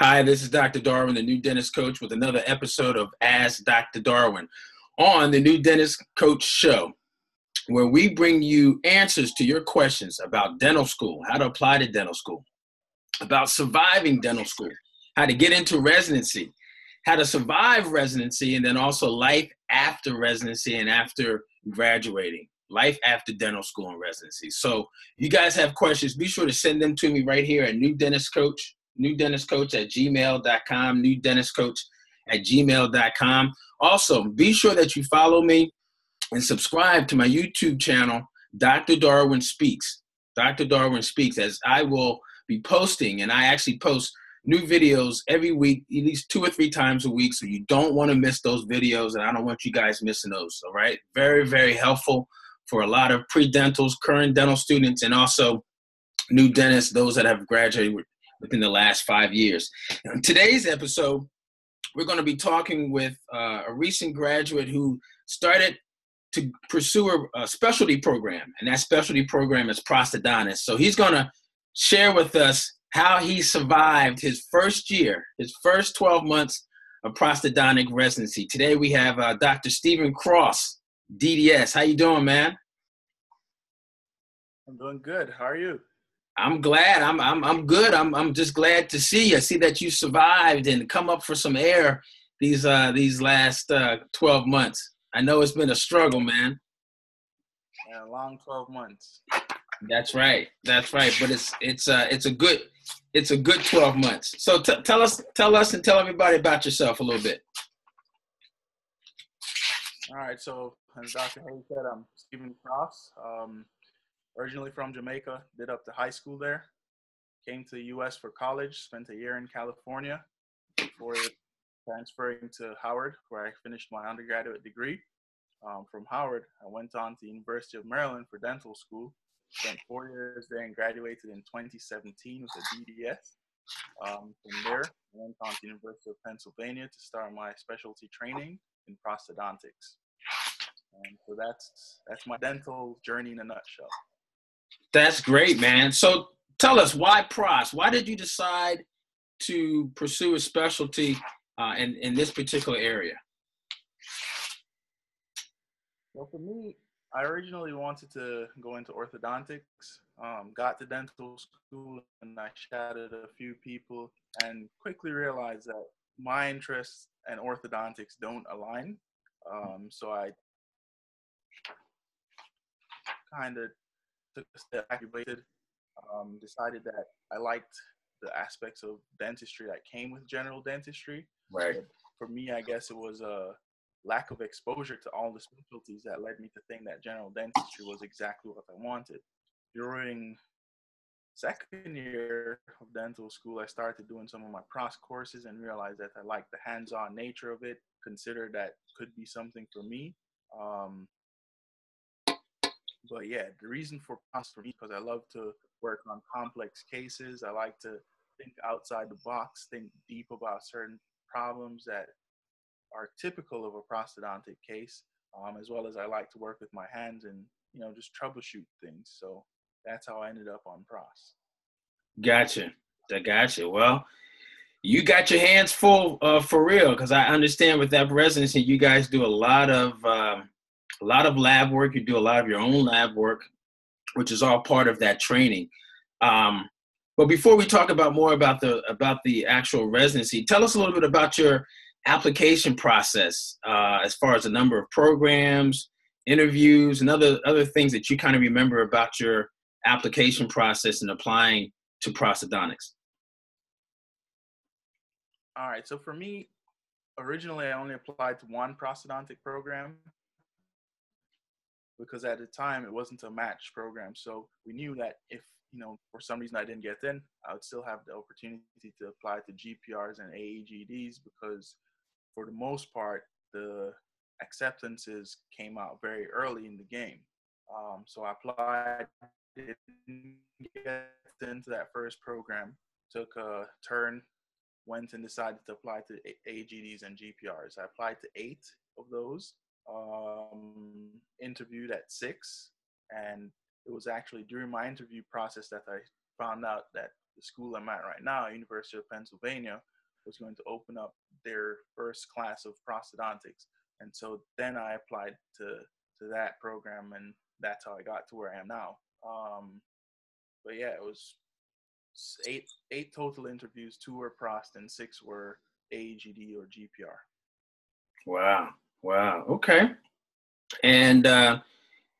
Hi, this is Dr. Darwin, the new dentist coach, with another episode of Ask Dr. Darwin on the new dentist coach show, where we bring you answers to your questions about dental school, how to apply to dental school, about surviving dental school, how to get into residency, how to survive residency, and then also life after residency and after graduating, life after dental school and residency. So, you guys have questions, be sure to send them to me right here at New Dentist Coach, New Dentist Coach at gmail.com, New Dentist Coach at gmail.com. Also, be sure that you follow me and subscribe to my YouTube channel, Dr. Darwin Speaks. Dr. Darwin Speaks, as I will be posting, and I actually post new videos every week, at least two or three times a week. So you don't want to miss those videos, and I don't want you guys missing those. All right, very very helpful for a lot of pre-dentals, current dental students, and also new dentists, those that have graduated within the last five years. In today's episode, we're going to be talking with uh, a recent graduate who started to pursue a, specialty program, and that specialty program is prosthodontist. So he's going to share with us how he survived his first year, his first 12 months of prosthodontic residency. Today we have uh, Dr. Stephen Cross, DDS. How you doing, man? I'm doing good. How are you? I'm glad. I'm I'm I'm good. I'm I'm just glad to see you. See that you survived and come up for some air these uh these last uh 12 months. I know it's been a struggle, man. Yeah, long 12 months. That's right. That's right. But it's it's uh it's a good it's a good 12 months. So t- tell us tell us and tell everybody about yourself a little bit. All right. So as Dr. Hayes said, I'm Stephen Cross. Um, originally from Jamaica, did up to high school there. Came to the U.S. for college, spent a year in California before transferring to Howard, where I finished my undergraduate degree. Um, from Howard, I went on to the University of Maryland for dental school Spent four years there and graduated in 2017 with a DDS. Um, from there, I went on to the University of Pennsylvania to start my specialty training in prosthodontics. And so that's that's my dental journey in a nutshell. That's great, man. So tell us why pros? Why did you decide to pursue a specialty uh, in in this particular area? Well, for me, I originally wanted to go into orthodontics. Um, got to dental school and I chatted a few people and quickly realized that my interests and orthodontics don't align. Um, so I kind of took a step back, um, decided that I liked the aspects of dentistry that came with general dentistry. Right. But for me, I guess it was a lack of exposure to all the specialties that led me to think that general dentistry was exactly what I wanted. During second year of dental school, I started doing some of my pros courses and realized that I liked the hands-on nature of it. Considered that could be something for me. Um, but yeah, the reason for pros for me because I love to work on complex cases. I like to think outside the box, think deep about certain problems that are typical of a prosthodontic case, um, as well as I like to work with my hands and you know just troubleshoot things. So that's how I ended up on pros. Gotcha. I gotcha. Well, you got your hands full uh, for real because I understand with that residency, you guys do a lot of um, a lot of lab work. You do a lot of your own lab work, which is all part of that training. Um, but before we talk about more about the about the actual residency, tell us a little bit about your application process uh, as far as the number of programs, interviews, and other other things that you kind of remember about your application process and applying to prosthodontics? All right. So for me, originally I only applied to one prosthodontic program because at the time it wasn't a match program. So we knew that if you know for some reason I didn't get in, I would still have the opportunity to apply to GPRs and AEGDs because for the most part, the acceptances came out very early in the game. Um, so I applied, didn't get into that first program, took a turn, went and decided to apply to AGDs and GPRs. I applied to eight of those, um, interviewed at six, and it was actually during my interview process that I found out that the school I'm at right now, University of Pennsylvania, was going to open up their first class of prosthodontics. And so then I applied to to that program, and that's how I got to where I am now. Um, but yeah, it was eight eight total interviews. Two were prost, and six were AGD or GPR. Wow, wow, okay. And uh,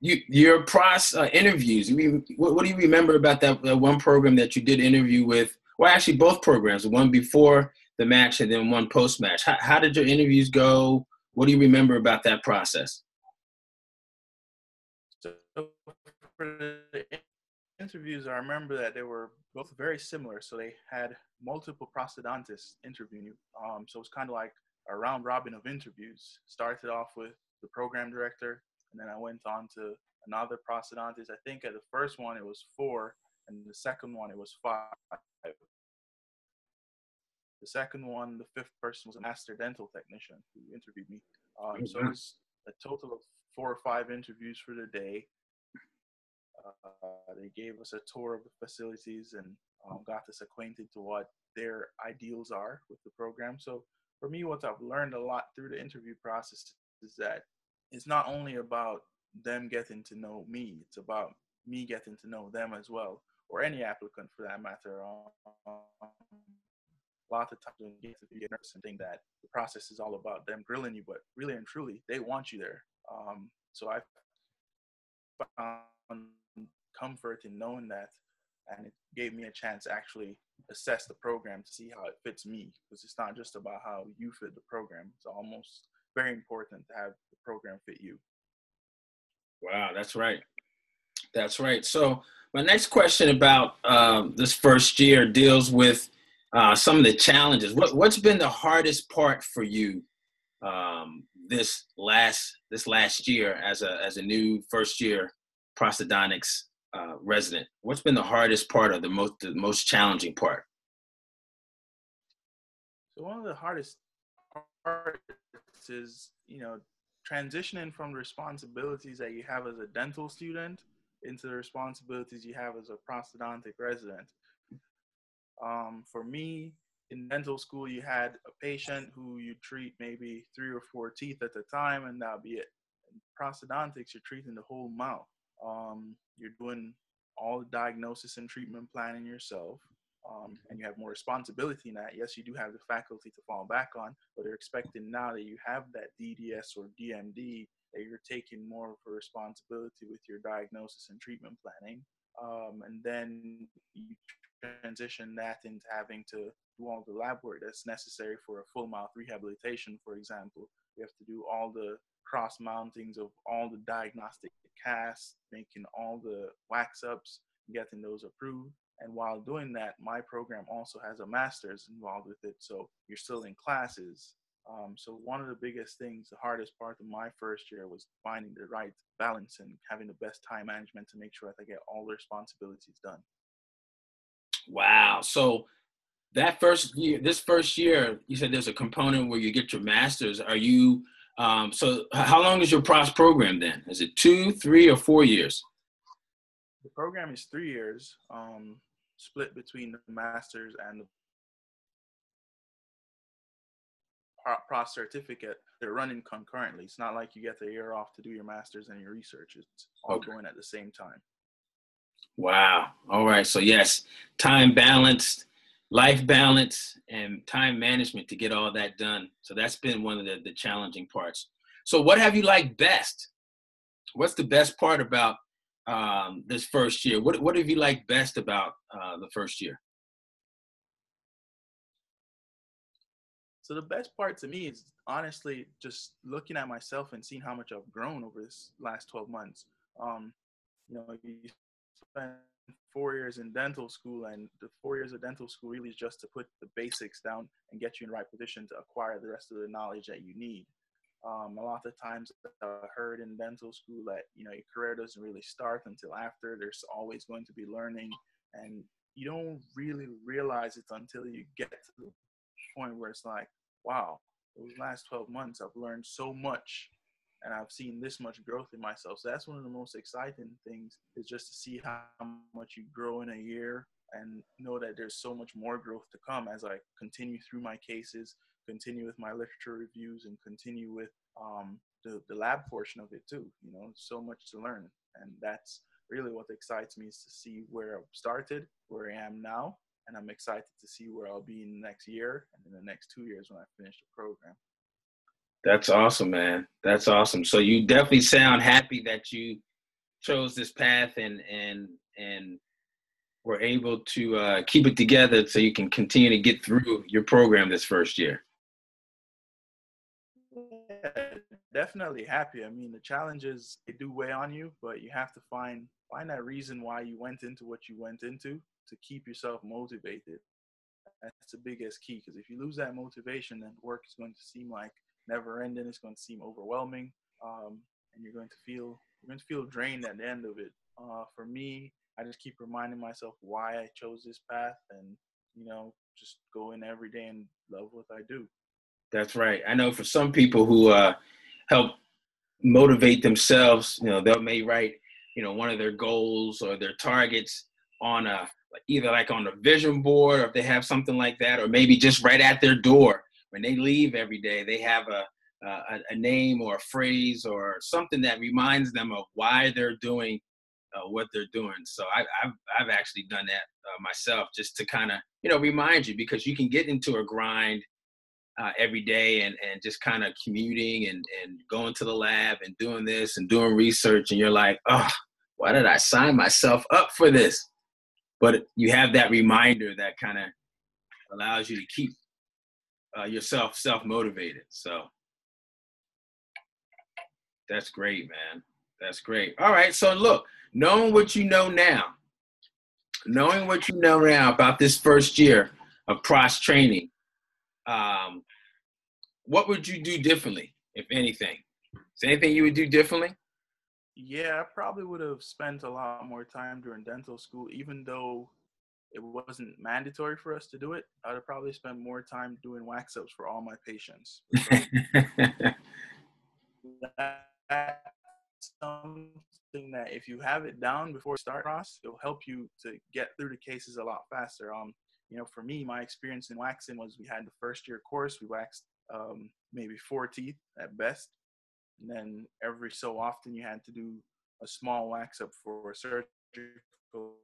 you your pros uh, interviews. what, what, do you remember about that, that one program that you did interview with? Well, actually, both programs. One before the match and then one post match. How, how did your interviews go? What do you remember about that process? So for the interviews, I remember that they were both very similar. So they had multiple prosthodontists interviewing you. Um, so it was kind of like a round robin of interviews. Started off with the program director, and then I went on to another prosthodontist. I think at the first one it was four, and the second one it was five. The second one, the fifth person was a master dental technician who interviewed me. Um, so it was a total of four or five interviews for the day. Uh, they gave us a tour of the facilities and um, got us acquainted to what their ideals are with the program. So for me, what I've learned a lot through the interview process is that it's not only about them getting to know me, it's about me getting to know them as well, or any applicant for that matter. Um, a lot of times when you get nurse and think that the process is all about them grilling you, but really and truly, they want you there. Um, so I found comfort in knowing that, and it gave me a chance to actually assess the program to see how it fits me, because it's not just about how you fit the program. It's almost very important to have the program fit you. Wow, that's right. That's right. So my next question about um, this first year deals with uh, some of the challenges. What, what's been the hardest part for you um, this last this last year as a as a new first year prosthodontics uh, resident? What's been the hardest part or the most the most challenging part? So one of the hardest parts is you know transitioning from the responsibilities that you have as a dental student into the responsibilities you have as a prosthodontic resident. Um, for me, in dental school, you had a patient who you treat maybe three or four teeth at a time, and that'll be it. In prosthodontics, you're treating the whole mouth. Um, you're doing all the diagnosis and treatment planning yourself, um, and you have more responsibility in that. Yes, you do have the faculty to fall back on, but they're expecting now that you have that DDS or DMD that you're taking more of a responsibility with your diagnosis and treatment planning. Um, and then you transition that into having to do all the lab work that's necessary for a full mouth rehabilitation, for example. You have to do all the cross mountings of all the diagnostic casts, making all the wax ups, getting those approved. And while doing that, my program also has a master's involved with it. So you're still in classes. Um, so one of the biggest things, the hardest part of my first year was finding the right balance and having the best time management to make sure that I get all the responsibilities done. Wow. So that first year, this first year, you said there's a component where you get your master's. Are you, um, so how long is your PROS program then? Is it two, three, or four years? The program is three years, um, split between the master's and the PROS certificate. They're running concurrently. It's not like you get the year off to do your master's and your research. It's all okay. going at the same time. Wow. All right. So yes, time balanced, life balance, and time management to get all that done. So that's been one of the, the challenging parts. So what have you liked best? What's the best part about um, this first year? What what have you liked best about uh, the first year? So the best part to me is honestly just looking at myself and seeing how much I've grown over this last 12 months. Um, you know, you spent four years in dental school, and the four years of dental school really is just to put the basics down and get you in the right position to acquire the rest of the knowledge that you need. Um, a lot of times I heard in dental school that you know your career doesn't really start until after. There's always going to be learning, and you don't really realize it until you get to the point where it's like, wow, those last 12 months I've learned so much, and I've seen this much growth in myself. So that's one of the most exciting things is just to see how much you grow in a year and know that there's so much more growth to come as I continue through my cases, continue with my literature reviews, and continue with um, the, the lab portion of it too. You know, so much to learn. And that's really what excites me is to see where I've started, where I am now, and I'm excited to see where I'll be in the next year and in the next two years when I finish the program. That's awesome, man. That's awesome. So you definitely sound happy that you chose this path and and and were able to uh, keep it together so you can continue to get through your program this first year. Yeah, definitely happy. I mean, the challenges they do weigh on you, but you have to find find that reason why you went into what you went into to keep yourself motivated. That's the biggest key because if you lose that motivation, then work is going to seem like never ending. It's going to seem overwhelming, um, and you're going to feel you're going to feel drained at the end of it. Uh, for me, I just keep reminding myself why I chose this path, and you know, just go in every day and love what I do. That's right. I know for some people who uh, help motivate themselves, you know, they may write, you know, one of their goals or their targets on a either like on a vision board or if they have something like that, or maybe just right at their door when they leave every day, they have a a, a name or a phrase or something that reminds them of why they're doing uh, what they're doing. So I, have I've actually done that uh, myself just to kind of you know remind you because you can get into a grind uh, every day and and just kind of commuting and and going to the lab and doing this and doing research and you're like oh why did I sign myself up for this? But you have that reminder that kind of allows you to keep uh, yourself self motivated. So that's great, man. That's great. All right. So look, knowing what you know now, knowing what you know now about this first year of pros training, um, what would you do differently, if anything? Is anything you would do differently? Yeah, I probably would have spent a lot more time during dental school, even though it wasn't mandatory for us to do it, I'd have probably spent more time doing wax ups for all my patients. That's something that if you have it down before start pros, it'll help you to get through the cases a lot faster. Um, you know, for me, my experience in waxing was we had the first year course, we waxed um, maybe four teeth at best. And then every so often you had to do a small wax up for a surgical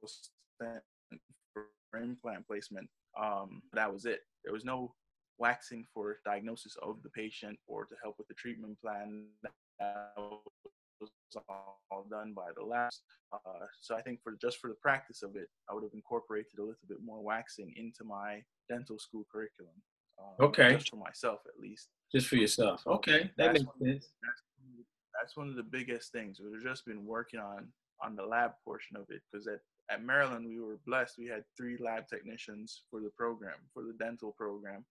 stent implant placement. Um, that was it. There was no waxing for diagnosis of the patient or to help with the treatment plan. That was all done by the labs. Uh, so I think for just for the practice of it, I would have incorporated a little bit more waxing into my dental school curriculum. Um, okay. Just for myself, at least. Just for yourself. Okay, that makes sense. That's, that's one of the biggest things. We've just been working on on the lab portion of it because at at Maryland, we were blessed. We had three lab technicians for the program, for the dental program.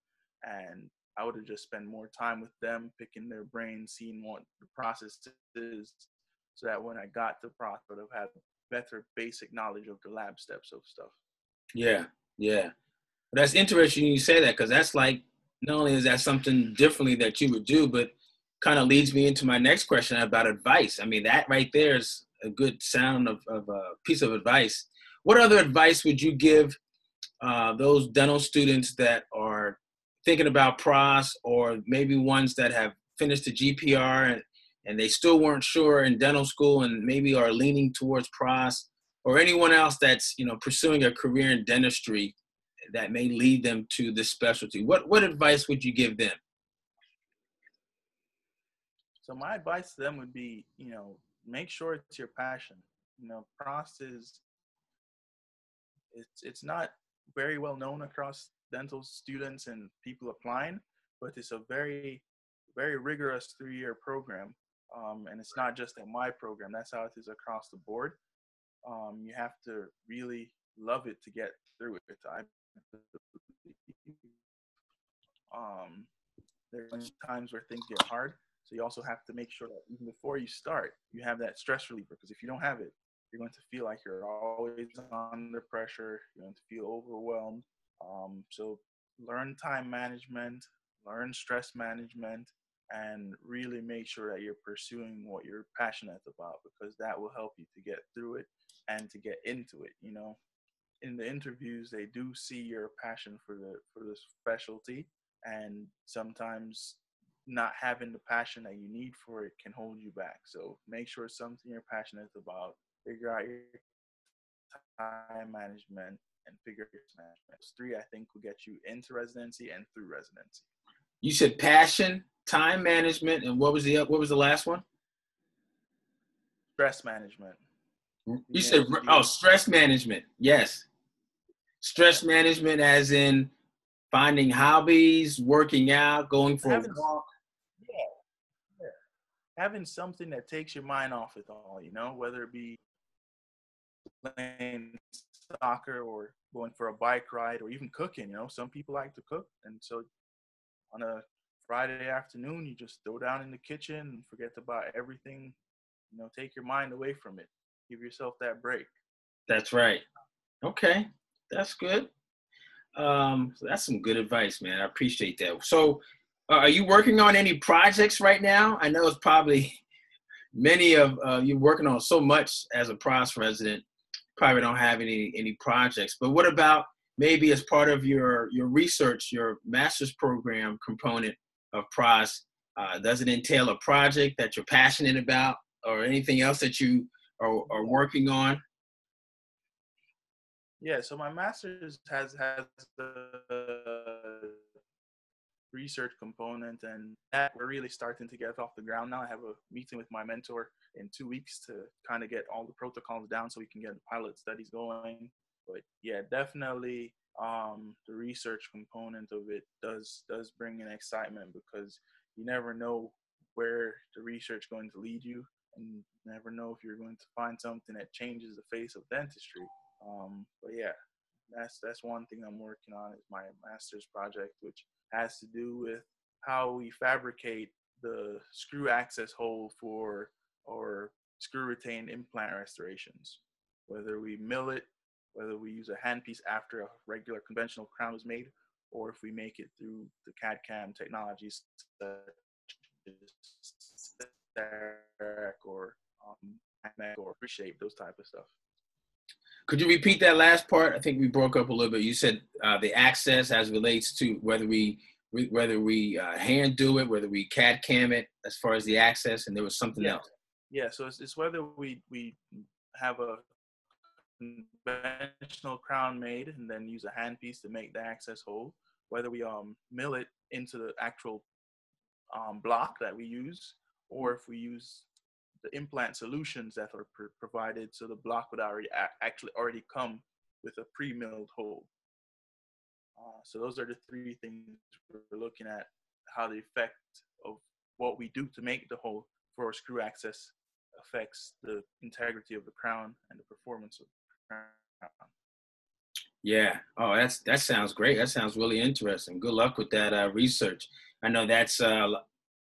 And I would have just spent more time with them, picking their brains, seeing what the process is, so that when I got to process, I would have had better basic knowledge of the lab steps of stuff. Yeah, yeah. That's interesting you say that because that's like, not only is that something differently that you would do, but kind of leads me into my next question about advice. I mean, that right there is a good sound of, of a piece of advice. What other advice would you give uh, those dental students that are thinking about PROS or maybe ones that have finished the GPR and, and they still weren't sure in dental school and maybe are leaning towards PROS or anyone else that's you know pursuing a career in dentistry that may lead them to this specialty? What what advice would you give them? So my advice to them would be you know make sure it's your passion you know PROS is it's it's not very well known across dental students and people applying, but it's a very very rigorous three year program. Um, and it's not just in my program, that's how it is across the board. Um, you have to really love it to get through it. I, um, there's times where things get hard. So you also have to make sure that even before you start, you have that stress reliever. Because if you don't have it, you're going to feel like you're always under pressure. You're going to feel overwhelmed. Um, so learn time management, learn stress management, and really make sure that you're pursuing what you're passionate about because that will help you to get through it and to get into it you know in the interviews they do see your passion for the for the specialty and sometimes not having the passion that you need for it can hold you back so make sure it's something you're passionate about figure out your time management and figure out your management Those three i think will get you into residency and through residency You said passion, time management, and what was the what was the last one? stress management You Yeah, said oh, stress management. Yes, stress management, as in finding hobbies, working out, going for a walk. Having something that takes your mind off it all, you know, whether it be playing soccer or going for a bike ride or even cooking, you know, some people like to cook. And so on a Friday afternoon, you just throw down in the kitchen and forget about everything, you know, take your mind away from it. Give yourself that break. That's right. Okay, that's good. Um, so that's some good advice, man. I appreciate that. So, uh, are you working on any projects right now? I know it's probably many of uh, you're working on so much as a pros resident. Probably don't have any any projects. But what about maybe as part of your your research, your master's program component of pros? Uh, does it entail a project that you're passionate about, or anything else that you are, are working on? Yeah, so my master's has has the research component, and that we're really starting to get off the ground now. I have a meeting with my mentor in two weeks to kind of get all the protocols down so we can get pilot studies going. But yeah, definitely um, the research component of it does does bring an excitement because you never know where the research going to lead you, and never know if you're going to find something that changes the face of dentistry. Um, but yeah, that's that's one thing I'm working on is my master's project, which has to do with how we fabricate the screw access hole for or screw retained implant restorations. Whether we mill it, whether we use a handpiece after a regular conventional crown is made, or if we make it through the CAD CAM technologies or um, or reshape those type of stuff. Could you repeat that last part? I think we broke up a little bit. You said uh, the access as relates to whether we whether we uh, hand do it, whether we CAD cam it, as far as the access, and there was something Yeah. else. Yeah, so it's, it's whether we we have a conventional crown made and then use a handpiece to make the access hole, whether we um mill it into the actual um, block that we use, or if we use the implant solutions that are pr- provided, so the block would already a- actually already come with a pre-milled hole. Uh, so those are the three things we're looking at: how the effect of what we do to make the hole for screw access affects the integrity of the crown and the performance of the crown. Yeah. Oh, that's that sounds great. That sounds really interesting. Good luck with that uh, research. I know that's uh, a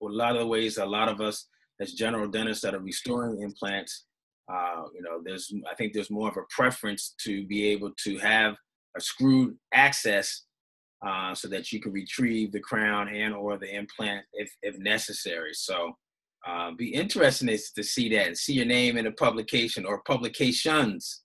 lot of ways a lot of us as general dentists that are restoring implants. Uh, you know, there's I think there's more of a preference to be able to have a screwed access uh, so that you can retrieve the crown and or the implant if if necessary. So. Uh, be interesting is to see that and see your name in a publication or publications.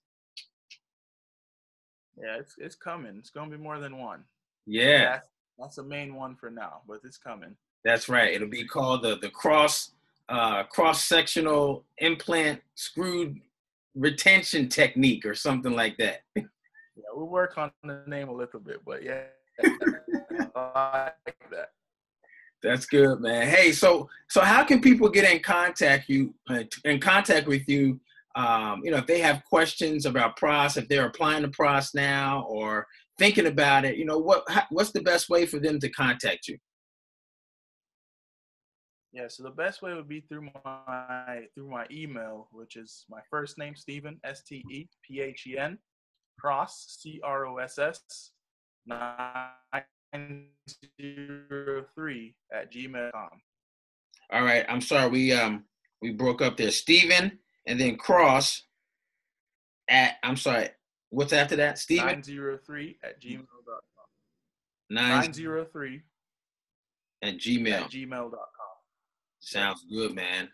Yeah, it's it's coming. It's gonna be more than one. Yeah. That's, that's the main one for now, but it's coming. That's right. It'll be called the the cross uh, cross sectional implant screwed retention technique or something like that. Yeah, we'll work on the name a little bit, but yeah, I like that. That's good, man. Hey, so so how can people get in contact you uh, in contact with you? Um, you know, if they have questions about PROS, if they're applying to PROS now or thinking about it, you know, what how, what's the best way for them to contact you? Yeah, so the best way would be through my through my email, which is my first name Stephen S T E P H E N cross C R O S S nine zero three at gmail.com. All right, I'm sorry we um we broke up there. Stephen and then cross at I'm sorry, what's after that? Stephen Nine zero three at gmail.com. nine Nine zero three at Gmail. at gmail.com. Sounds good, man.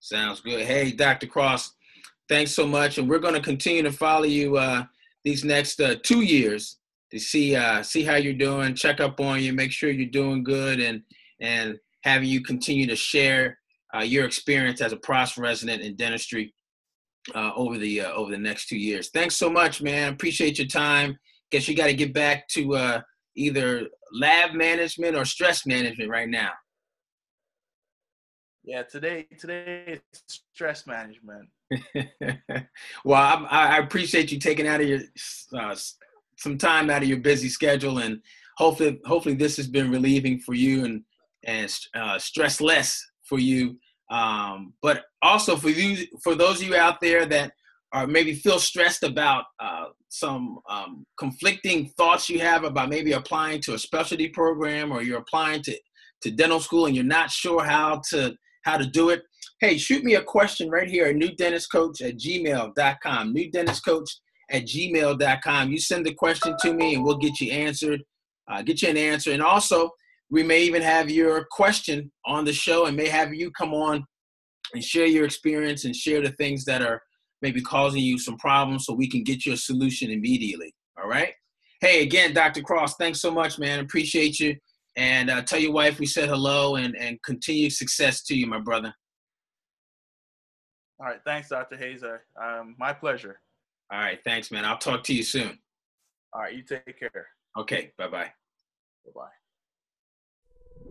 Sounds good. Hey, Dr. Cross, thanks so much, and we're going to continue to follow you uh, these next uh, two years to see uh, see how you're doing, check up on you, make sure you're doing good, and and having you continue to share uh, your experience as a Prosper resident in dentistry uh, over the uh, over the next two years. Thanks so much, man. Appreciate your time. Guess you got to get back to uh, either lab management or stress management right now. Yeah, today today is stress management. well, I, I, appreciate you taking out of your uh, some time out of your busy schedule, and hopefully hopefully this has been relieving for you and and uh, stress less for you um, but also for you, for those of you out there that are maybe feel stressed about uh, some um, conflicting thoughts you have about maybe applying to a specialty program or you're applying to, to dental school and you're not sure how to how to do it, hey, shoot me a question right here at newdentistcoach at gmail.com. Newdentistcoach at gmail.com. You send the question to me and we'll get you answered, uh, get you an answer. And also, we may even have your question on the show and may have you come on and share your experience and share the things that are maybe causing you some problems so we can get you a solution immediately. All right. Hey, again, Dr. Cross, thanks so much, man. Appreciate you. And uh, tell your wife we said hello and, and continued success to you, my brother. All right. Thanks, Dr. Hazer. Um, my pleasure. All right. Thanks, man. I'll talk to you soon. All right. You take care. Okay. Bye bye. Bye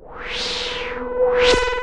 bye.